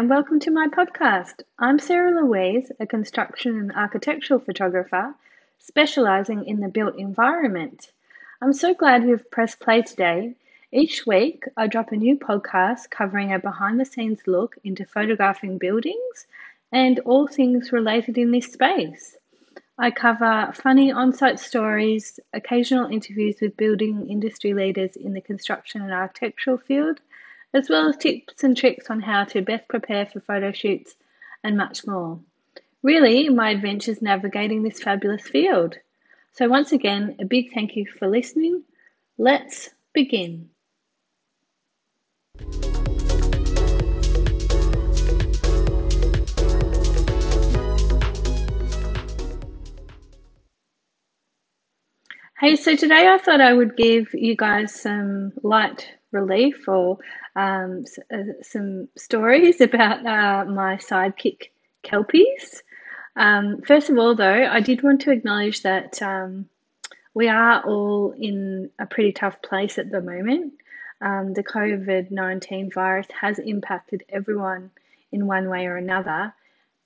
and welcome to my podcast. I'm Sarah Louise, a construction and architectural photographer specializing in the built environment. I'm so glad you've pressed play today. Each week, I drop a new podcast covering a behind the scenes look into photographing buildings and all things related in this space. I cover funny on site stories, occasional interviews with building industry leaders in the construction and architectural field as well as tips and tricks on how to best prepare for photo shoots and much more. Really, my adventures navigating this fabulous field. So, once again, a big thank you for listening. Let's begin. Hey, so today I thought I would give you guys some light relief or um, uh, some stories about uh, my sidekick kelpies. Um, first of all, though, I did want to acknowledge that um, we are all in a pretty tough place at the moment. Um, the COVID 19 virus has impacted everyone in one way or another.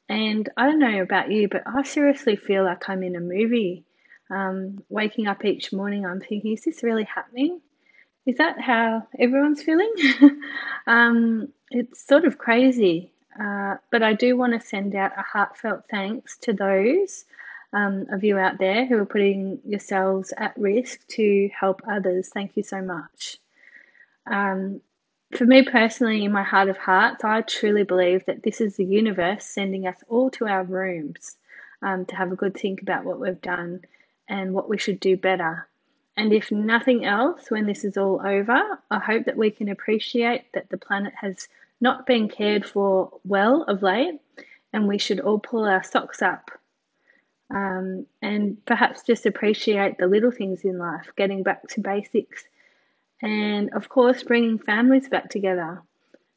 And I don't know about you, but I seriously feel like I'm in a movie. Um, waking up each morning, I'm thinking, is this really happening? Is that how everyone's feeling? um, it's sort of crazy, uh, but I do want to send out a heartfelt thanks to those um, of you out there who are putting yourselves at risk to help others. Thank you so much. Um, for me personally, in my heart of hearts, I truly believe that this is the universe sending us all to our rooms um, to have a good think about what we've done and what we should do better. And if nothing else, when this is all over, I hope that we can appreciate that the planet has not been cared for well of late, and we should all pull our socks up um, and perhaps just appreciate the little things in life, getting back to basics, and of course, bringing families back together.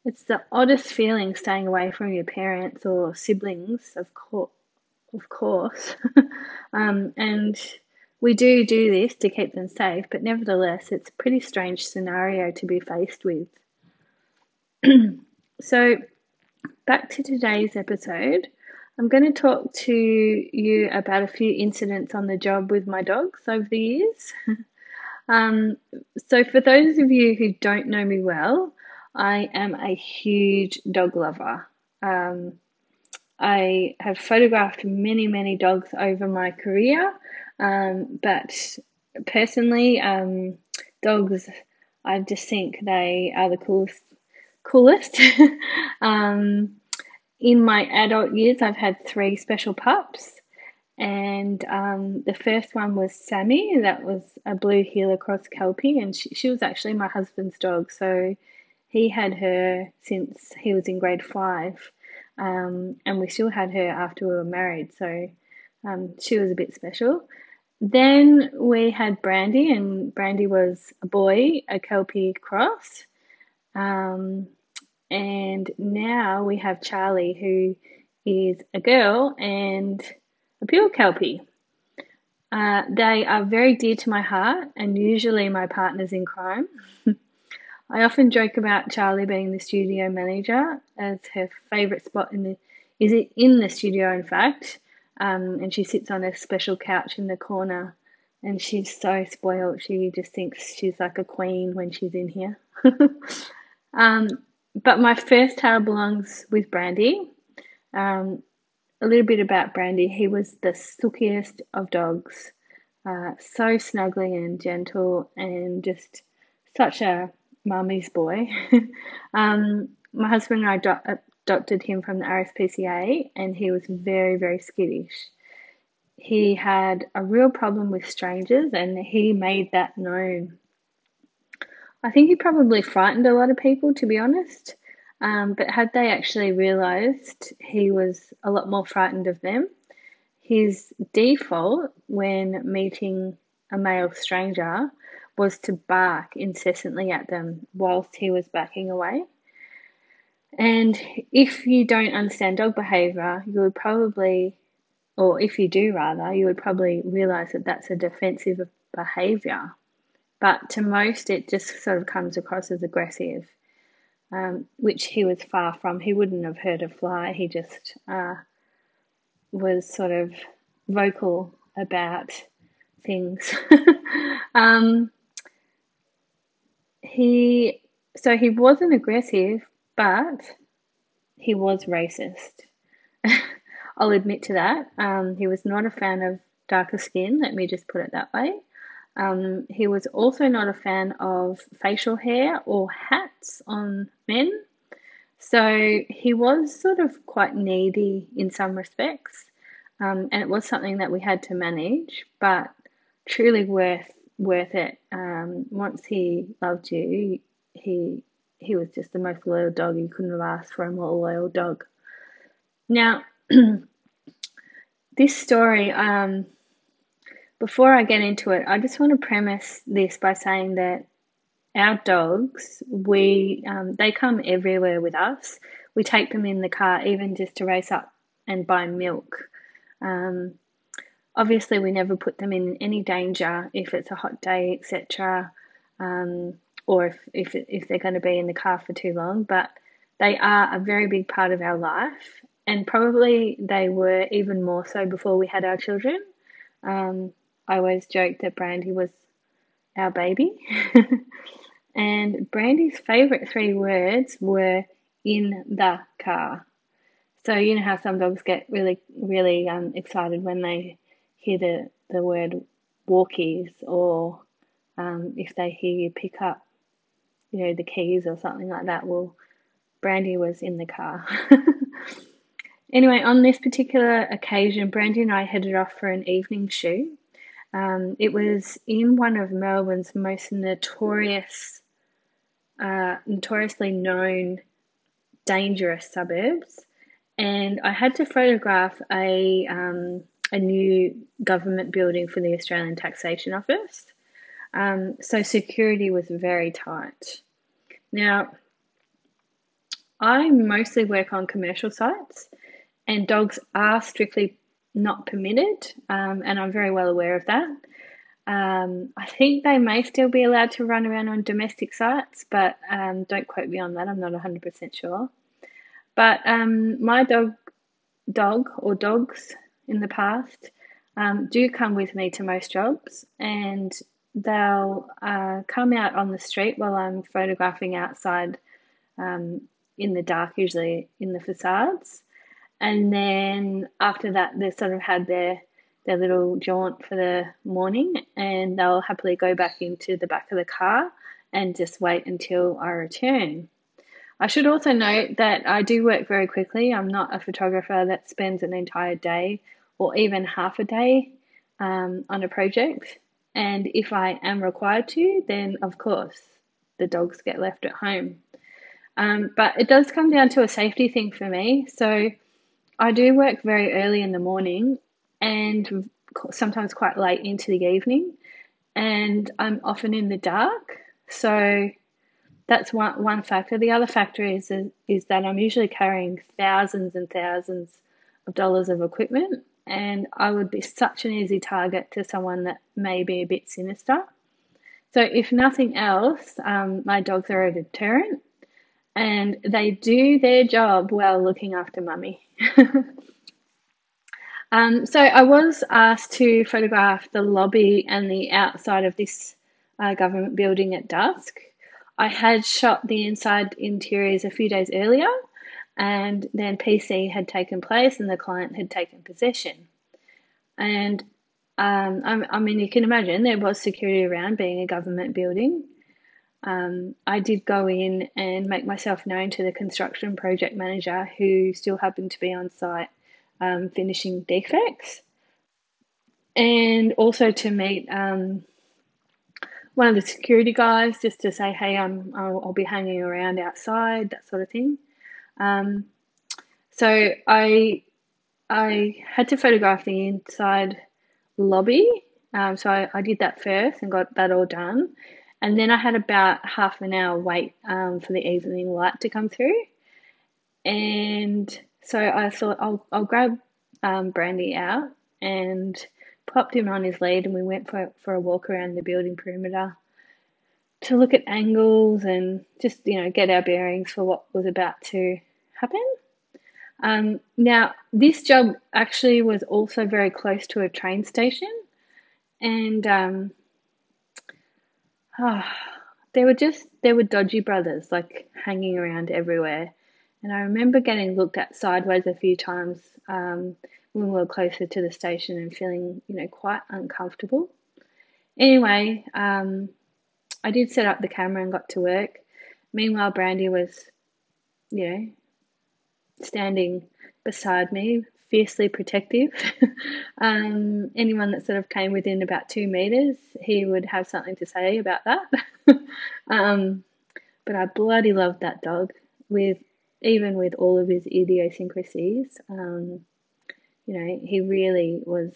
It's the oddest feeling staying away from your parents or siblings, of course, of course, um, and we do do this to keep them safe, but nevertheless, it's a pretty strange scenario to be faced with. so, back to today's episode. I'm going to talk to you about a few incidents on the job with my dogs over the years. um, so, for those of you who don't know me well, I am a huge dog lover. Um, I have photographed many, many dogs over my career. Um, but personally, um, dogs, I just think they are the coolest. Coolest. um, in my adult years, I've had three special pups, and um, the first one was Sammy. That was a blue heeler cross kelpie, and she, she was actually my husband's dog. So he had her since he was in grade five, um, and we still had her after we were married. So um, she was a bit special. Then we had Brandy, and Brandy was a boy, a Kelpie cross. Um, and now we have Charlie, who is a girl and a pure Kelpie. Uh, they are very dear to my heart and usually my partners in crime. I often joke about Charlie being the studio manager as her favourite spot in the is it in the studio in fact um, and she sits on a special couch in the corner and she's so spoiled. She just thinks she's like a queen when she's in here. um, but my first tale belongs with Brandy. Um, a little bit about Brandy. He was the silkiest of dogs, uh, so snuggly and gentle, and just such a mummy's boy. um, my husband and I adopted him from the RSPCA, and he was very, very skittish. He had a real problem with strangers, and he made that known. I think he probably frightened a lot of people, to be honest. Um, but had they actually realised he was a lot more frightened of them, his default when meeting a male stranger was to bark incessantly at them whilst he was backing away. And if you don't understand dog behavior, you would probably, or if you do rather, you would probably realize that that's a defensive behavior. But to most, it just sort of comes across as aggressive. um, which he was far from. He wouldn't have hurt a fly. He just uh, was sort of vocal about things. um, he so he wasn't aggressive, but he was racist. I'll admit to that. Um, he was not a fan of darker skin. Let me just put it that way. Um, he was also not a fan of facial hair or hats on men. So he was sort of quite needy in some respects. Um, and it was something that we had to manage, but truly worth worth it. Um, once he loved you, he he was just the most loyal dog. You couldn't have asked for a more loyal dog. Now, this story, um, before I get into it, I just want to premise this by saying that our dogs, we um, they come everywhere with us. We take them in the car, even just to race up and buy milk. Um, obviously, we never put them in any danger if it's a hot day, etc., um, or if if if they're going to be in the car for too long. But they are a very big part of our life, and probably they were even more so before we had our children. Um, I always joke that Brandy was our baby. and Brandy's favourite three words were in the car. So you know how some dogs get really, really um, excited when they hear the, the word walkies or um, if they hear you pick up, you know, the keys or something like that. Well, Brandy was in the car. anyway, on this particular occasion, Brandy and I headed off for an evening shoot. Um, it was in one of Melbourne's most notorious, uh, notoriously known dangerous suburbs, and I had to photograph a um, a new government building for the Australian Taxation Office. Um, so security was very tight. Now, I mostly work on commercial sites, and dogs are strictly not permitted, um, and I'm very well aware of that. Um, I think they may still be allowed to run around on domestic sites, but um, don't quote me on that. I'm not 100% sure. But um, my dog, dog or dogs in the past um, do come with me to most jobs, and they'll uh, come out on the street while I'm photographing outside um, in the dark, usually in the facades. And then after that, they sort of had their their little jaunt for the morning, and they'll happily go back into the back of the car and just wait until I return. I should also note that I do work very quickly. I'm not a photographer that spends an entire day or even half a day um, on a project. And if I am required to, then of course the dogs get left at home. Um, but it does come down to a safety thing for me. So I do work very early in the morning and sometimes quite late into the evening, and I'm often in the dark. So that's one one factor. The other factor is is that I'm usually carrying thousands and thousands of dollars of equipment, and I would be such an easy target to someone that may be a bit sinister. So, if nothing else, um, my dogs are a deterrent and they do their job while looking after mummy. um, so I was asked to photograph the lobby and the outside of this uh, government building at dusk. I had shot the inside interiors a few days earlier, and then PC had taken place and the client had taken possession. And um, I, mean, you can imagine there was security around being a government building um, I did go in and make myself known to the construction project manager who still happened to be on site um, finishing defects, and also to meet um, one of the security guys just to say, hey, I'm, I'll, I'll be hanging around outside, that sort of thing. Um, so I I had to photograph the inside lobby. Um, so I, I did that first and got that all done. And then I had about half an hour wait um, for the evening light to come through. And so I thought I'll, I'll grab um, Brandy out and popped him on his lead and we went for, for a walk around the building perimeter. to look at angles and just you know get our bearings for what was about to happen. Um, now, this job actually was also very close to a train station, and um, oh, they were just they were dodgy brothers like hanging around everywhere. And I remember getting looked at sideways a few times um, when we were closer to the station and feeling, you know, quite uncomfortable. Anyway, um, I did set up the camera and got to work. Meanwhile, Brandy was, you know, standing beside me, fiercely protective. um, anyone that sort of came within about two meters, he would have something to say about that. um, but I bloody loved that dog with even with all of his idiosyncrasies. Um, you know, he really was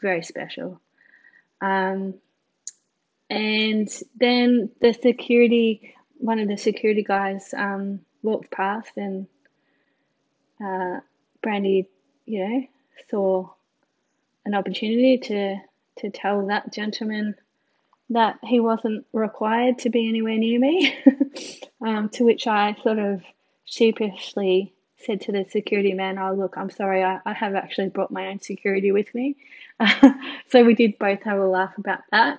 very special. Um, and then the security, one of the security guys um, walked past and uh, Brandy, you know, saw an opportunity to, to tell that gentleman that he wasn't required to be anywhere near me, um, to which I sort of sheepishly said to the security man, Oh, look, I'm sorry, I, I have actually brought my own security with me. so we did both have a laugh about that.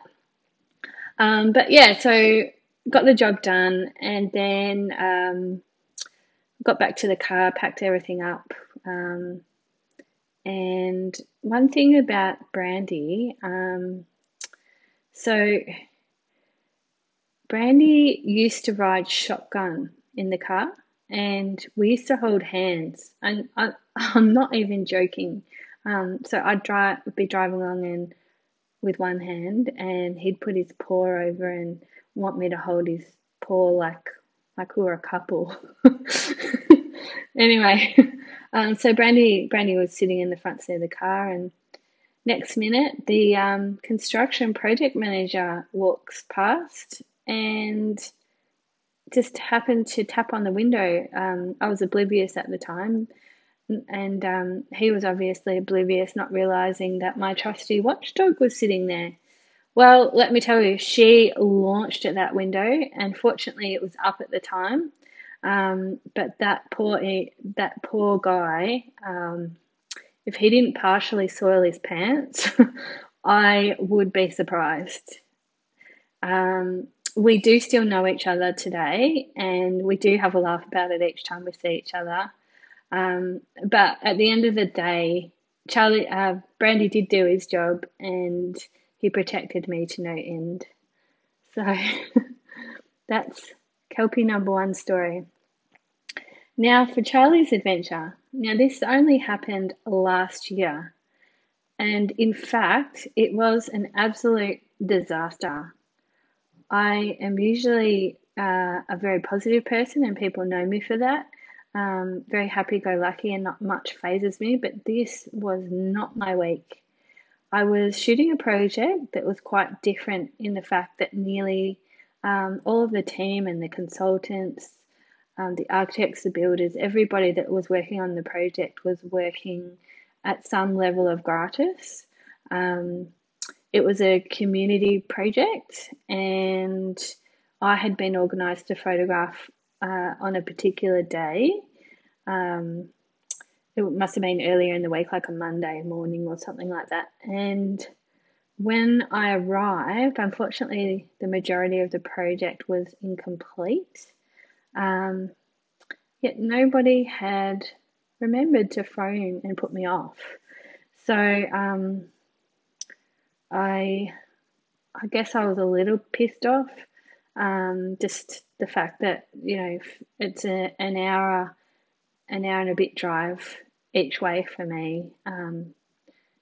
Um, but yeah, so got the job done and then um, got back to the car, packed everything up. Um, and one thing about Brandy, um, so Brandy used to ride shotgun in the car and we used to hold hands. And I, am not even joking. Um, so I'd drive, be driving along and with one hand, and he'd put his paw over and want me to hold his paw like like we were a couple. anyway, um, so Brandy Brandy was sitting in the front seat of the car, and next minute the um, construction project manager walks past and just happened to tap on the window. Um, I was oblivious at the time, and um, he was obviously oblivious, not realizing that my trusty watchdog was sitting there. Well, let me tell you, she launched at that window, and fortunately, it was up at the time. Um, but that poor that poor guy, um, if he didn't partially soil his pants, I would be surprised. Um, we do still know each other today, and we do have a laugh about it each time we see each other. Um, but at the end of the day, Charlie, uh, Brandy did do his job, and he protected me to no end. So that's Kelpie number one story. Now for Charlie's adventure. Now this only happened last year, and in fact, it was an absolute disaster. I am usually uh, a very positive person, and people know me for that. Um, very happy go lucky, and not much phases me, but this was not my week. I was shooting a project that was quite different in the fact that nearly um, all of the team and the consultants, um, the architects, the builders, everybody that was working on the project was working at some level of gratis. Um, it was a community project, and I had been organised to photograph uh, on a particular day. Um, it must have been earlier in the week, like a Monday morning or something like that. And when I arrived, unfortunately, the majority of the project was incomplete. Um, yet nobody had remembered to phone and put me off. So um, I, I guess I was a little pissed off. Um, just the fact that you know it's a, an hour, an hour and a bit drive each way for me um,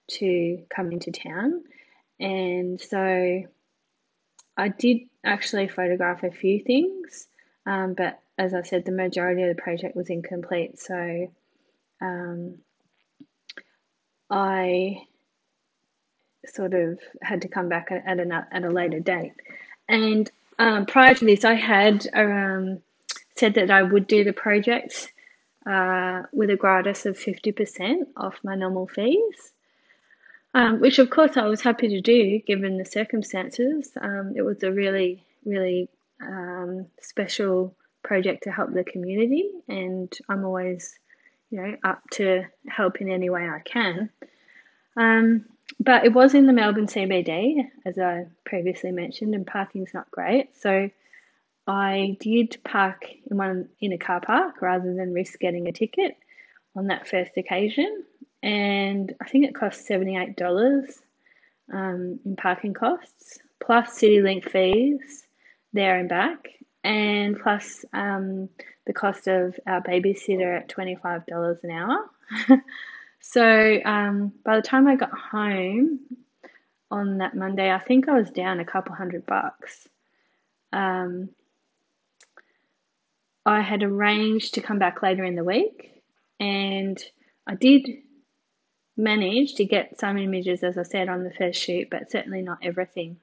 to come into town, and so I did actually photograph a few things, um, but as I said, the majority of the project was incomplete. So um, I sort of had to come back at, at, at a later date. And um, prior to this, I had um, said that I would do the project uh, with a gratis of 50% off my normal fees, um, which of course I was happy to do given the circumstances. Um, it was a really really um, special project to help the community, and I'm always, you know, up to help in any way I can. Um, but it was in the Melbourne CBD, as I previously mentioned, and parking's not great. So I did park in one in a car park rather than risk getting a ticket on that first occasion, and I think it cost seventy eight dollars um, in parking costs plus CityLink fees there and back, and plus um, the cost of our babysitter at twenty five dollars an hour. so um, by the time I got home on that Monday, I think I was down a couple hundred bucks. Um, I had arranged to come back later in the week, and I did manage to get some images, as I said, on the first shoot, but certainly not everything.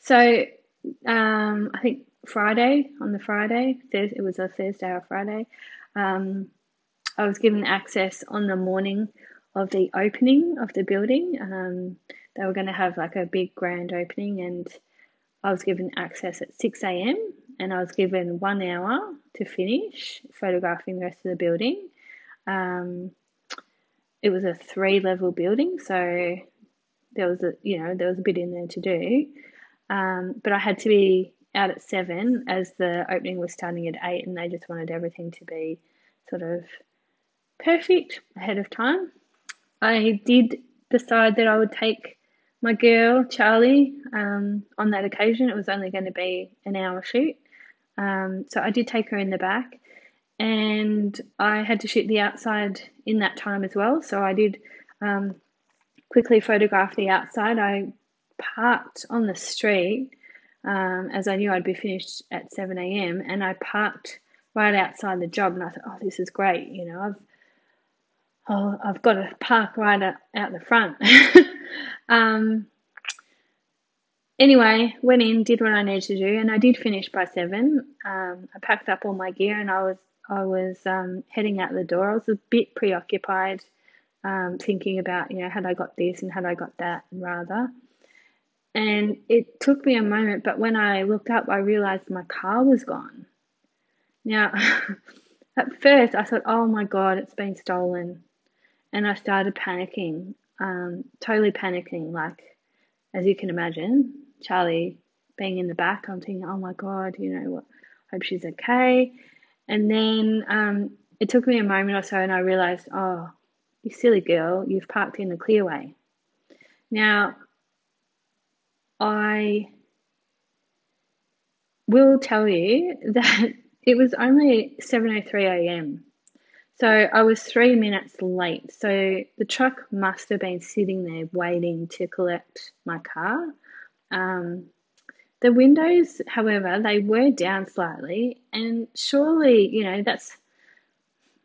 So um, I think Friday, on the Friday, it was a Thursday or Friday, um, I was given access on the morning of the opening of the building. Um, they were going to have like a big grand opening, and I was given access at 6 a.m. and I was given one hour to finish photographing the rest of the building. Um, it was a three level building, so there was a you know there was a bit in there to do, um, but I had to be out at seven as the opening was starting at eight, and they just wanted everything to be sort of perfect ahead of time. I did decide that I would take my girl Charlie um, on that occasion. It was only going to be an hour shoot, um, so I did take her in the back, and I had to shoot the outside in that time as well. So I did um, quickly photograph the outside. I parked on the street um, as I knew I'd be finished at 7 a.m. and I parked right outside the job and I thought, oh, this is great. You know, I've oh, I've got to park right out, the front. um, anyway, went in, did what I needed to do, and I did finish by seven. Um, I packed up all my gear and I was I was um, heading out the door. I was a bit preoccupied, um, thinking about you know had I got this and had I got that, rather. And it took me a moment, but when I looked up, I realized my car was gone. Now, at first, I thought, oh my God, it's been stolen and I started panicking, um, totally panicking. Like, as you can imagine, Charlie being in the back, I'm thinking, oh my God, you know what? Hope she's okay. And then um, it took me a moment or so, and I realized, oh, you silly girl, you've parked in the clearway. Now, I will tell you that it was only 7:03 a.m. So I was three minutes late. So the truck must have been sitting there waiting to collect my car. Um, the windows, however, they were down slightly, and surely, you know, that's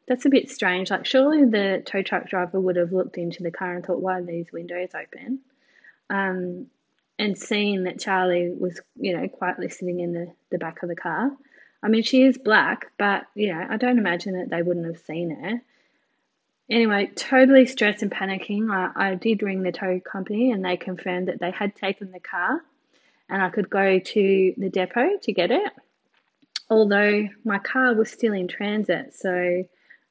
that's a bit strange. Like, surely the tow truck driver would have looked into the car and thought, "Why are these windows open?" Um, and seeing that Charlie was, you know, quietly sitting in the, the back of the car. I mean, she is black, but you know, I don't imagine that they wouldn't have seen her. Anyway, totally stressed and panicking. I, I did ring the tow company and they confirmed that they had taken the car and I could go to the depot to get it. Although my car was still in transit, so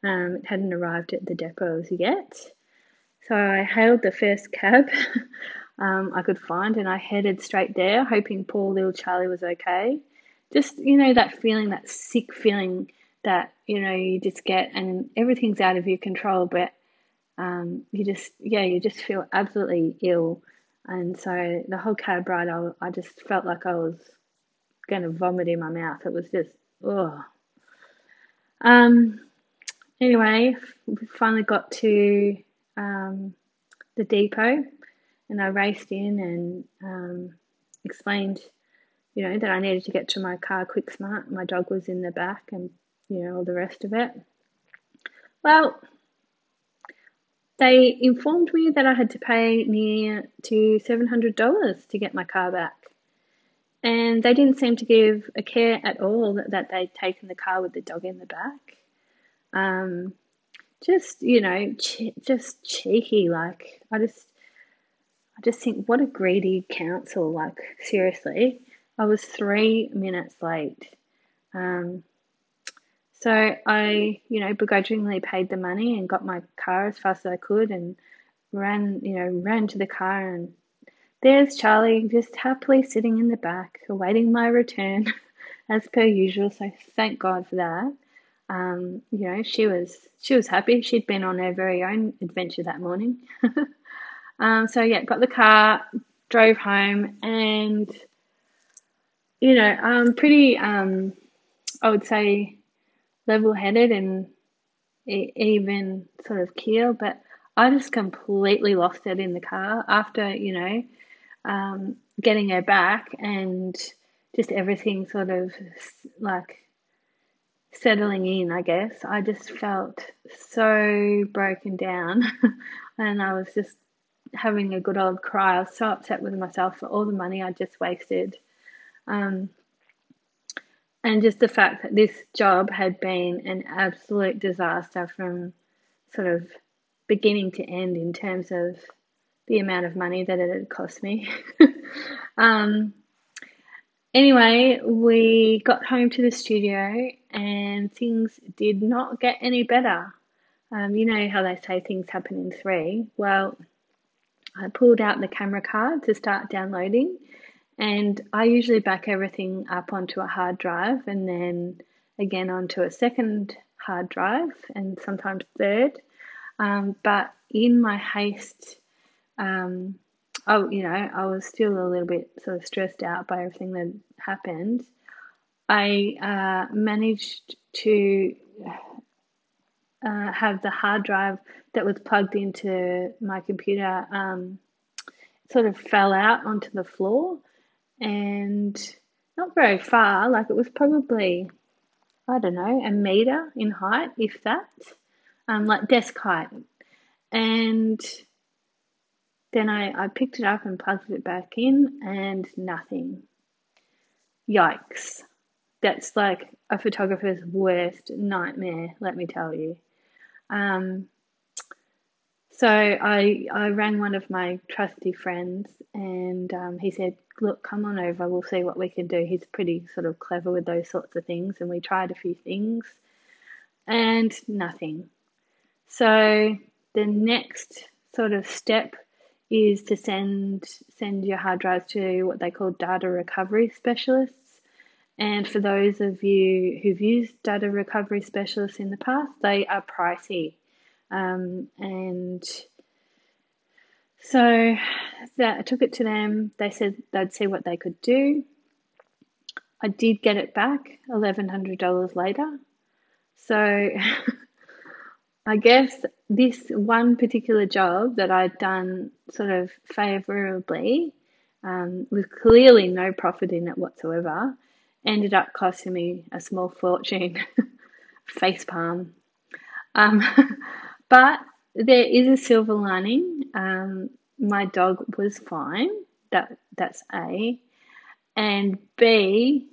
um, it hadn't arrived at the depot yet. So I hailed the first cab um, I could find and I headed straight there, hoping poor little Charlie was okay just you know that feeling that sick feeling that you know you just get and everything's out of your control but um, you just yeah you just feel absolutely ill. And so the whole cab ride I, I just felt like I was going to vomit in my mouth. It was just oh um anyway we finally got to um, the depot and I raced in and um, explained you know, that I needed to get to my car quick smart. My dog was in the back and, you know, all the rest of it. Well, they informed me that I had to pay near to $700 to get my car back. And they didn't seem to give a care at all that, that they'd taken the car with the dog in the back. Um, just, you know, just cheeky. Like, I just, I just think, what a greedy council. Like, seriously I was three minutes late. Um, so I, you know, begrudgingly paid the money and got my car as fast as I could and ran, you know, ran to the car and there's Charlie just happily sitting in the back, awaiting my return as per usual. So thank God for that. Um, you know, she was she was happy. She'd been on her very own adventure that morning. um, so yeah, got the car, drove home, and you know, um, pretty um, I would say level-headed and even sort of keel, but I just completely lost it in the car after you know um, getting her back and just everything sort of like settling in, I guess. I just felt so broken down and I was just having a good old cry. I was so upset with myself for all the money I just wasted. Um, and just the fact that this job had been an absolute disaster from sort of beginning to end in terms of the amount of money that it had cost me. um, anyway, we got home to the studio and things did not get any better. Um, you know how they say things happen in three? Well, I pulled out the camera card to start downloading, and I usually back everything up onto a hard drive and then again onto a second hard drive and sometimes third. Um, but in my haste, um, oh, you know, I was still a little bit sort of stressed out by everything that happened. I uh, managed to uh, have the hard drive that was plugged into my computer um, sort of fell out onto the floor and not very far, like it was probably, I don't know, a meter in height, if that, um, like desk height. And then I, I picked it up and plugged it back in, and nothing. Yikes. That's like a photographer's worst nightmare, let me tell you. Um, so I I rang one of my trusty friends, and um, he said, "Look, come on over. We'll see what we can do." He's pretty sort of clever with those sorts of things, and we tried a few things, and nothing. So the next sort of step is to send send your hard drives to what they call data recovery specialists. And for those of you who've used data recovery specialists in the past, they are pricey. Um, and so that I took it to them. They said they'd see what they could do. I did get it back $1,100 later. So I guess this one particular job that I'd done sort of favourably, um, with clearly no profit in it whatsoever, ended up costing me a small fortune. Face palm. Um, but there is a silver lining. Um, my dog was fine. That that's A, and B,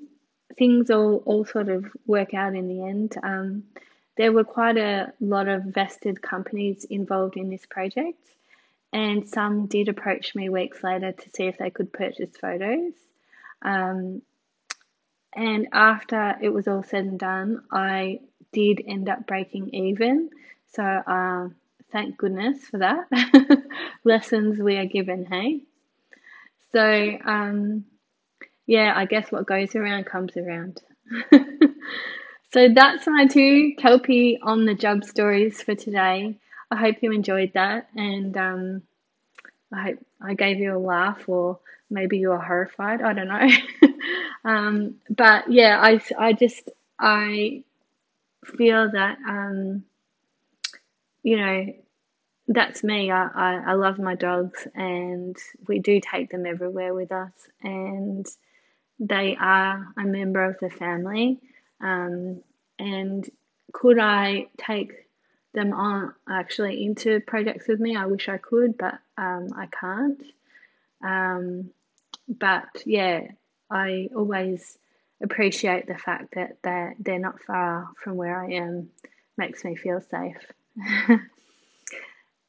things all all sort of work out in the end. Um, there were quite a lot of vested companies involved in this project, and some did approach me weeks later to see if they could purchase photos. Um, and after it was all said and done, I did end up breaking even. So, uh, thank goodness for that. Lessons we are given, hey? So, um, yeah, I guess what goes around comes around. so, that's my two Kelpie on the job stories for today. I hope you enjoyed that and um, I hope I gave you a laugh or maybe you were horrified. I don't know. um, but yeah, I, I just, I feel that, um, you know, that's me. I, I, I love my dogs and we do take them everywhere with us and they are a member of the family. Um, and could I take them on actually into projects with me? I wish I could, but um, I can't. Um, but yeah, I always appreciate the fact that they're, they're not far from where I am. Makes me feel safe.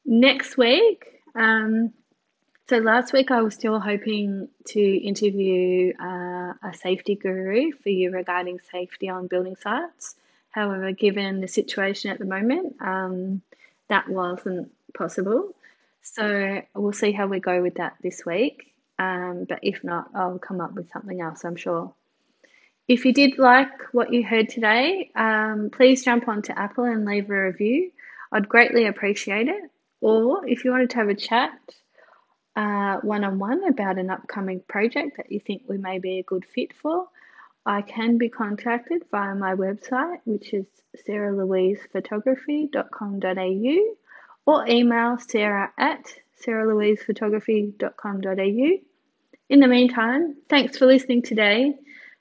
Next week, um, So last week I was still hoping to interview uh, a safety guru for you regarding safety on building sites. However, given the situation at the moment, um, that wasn't possible. So we'll see how we go with that this week. Um, but if not, I'll come up with something else, I'm sure. If you did like what you heard today, um, please jump onto Apple and leave a review. I'd greatly appreciate it. Or if you wanted to have a chat one on one about an upcoming project that you think we may be a good fit for, I can be contacted via my website, which is sarahlouisephotography.com.au, or email sarah at sarahlouisephotography.com.au. In the meantime, thanks for listening today.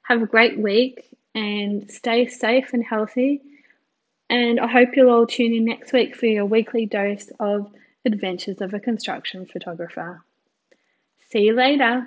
Have a great week and stay safe and healthy. And I hope you'll all tune in next week for your weekly dose of Adventures of a Construction Photographer. See you later.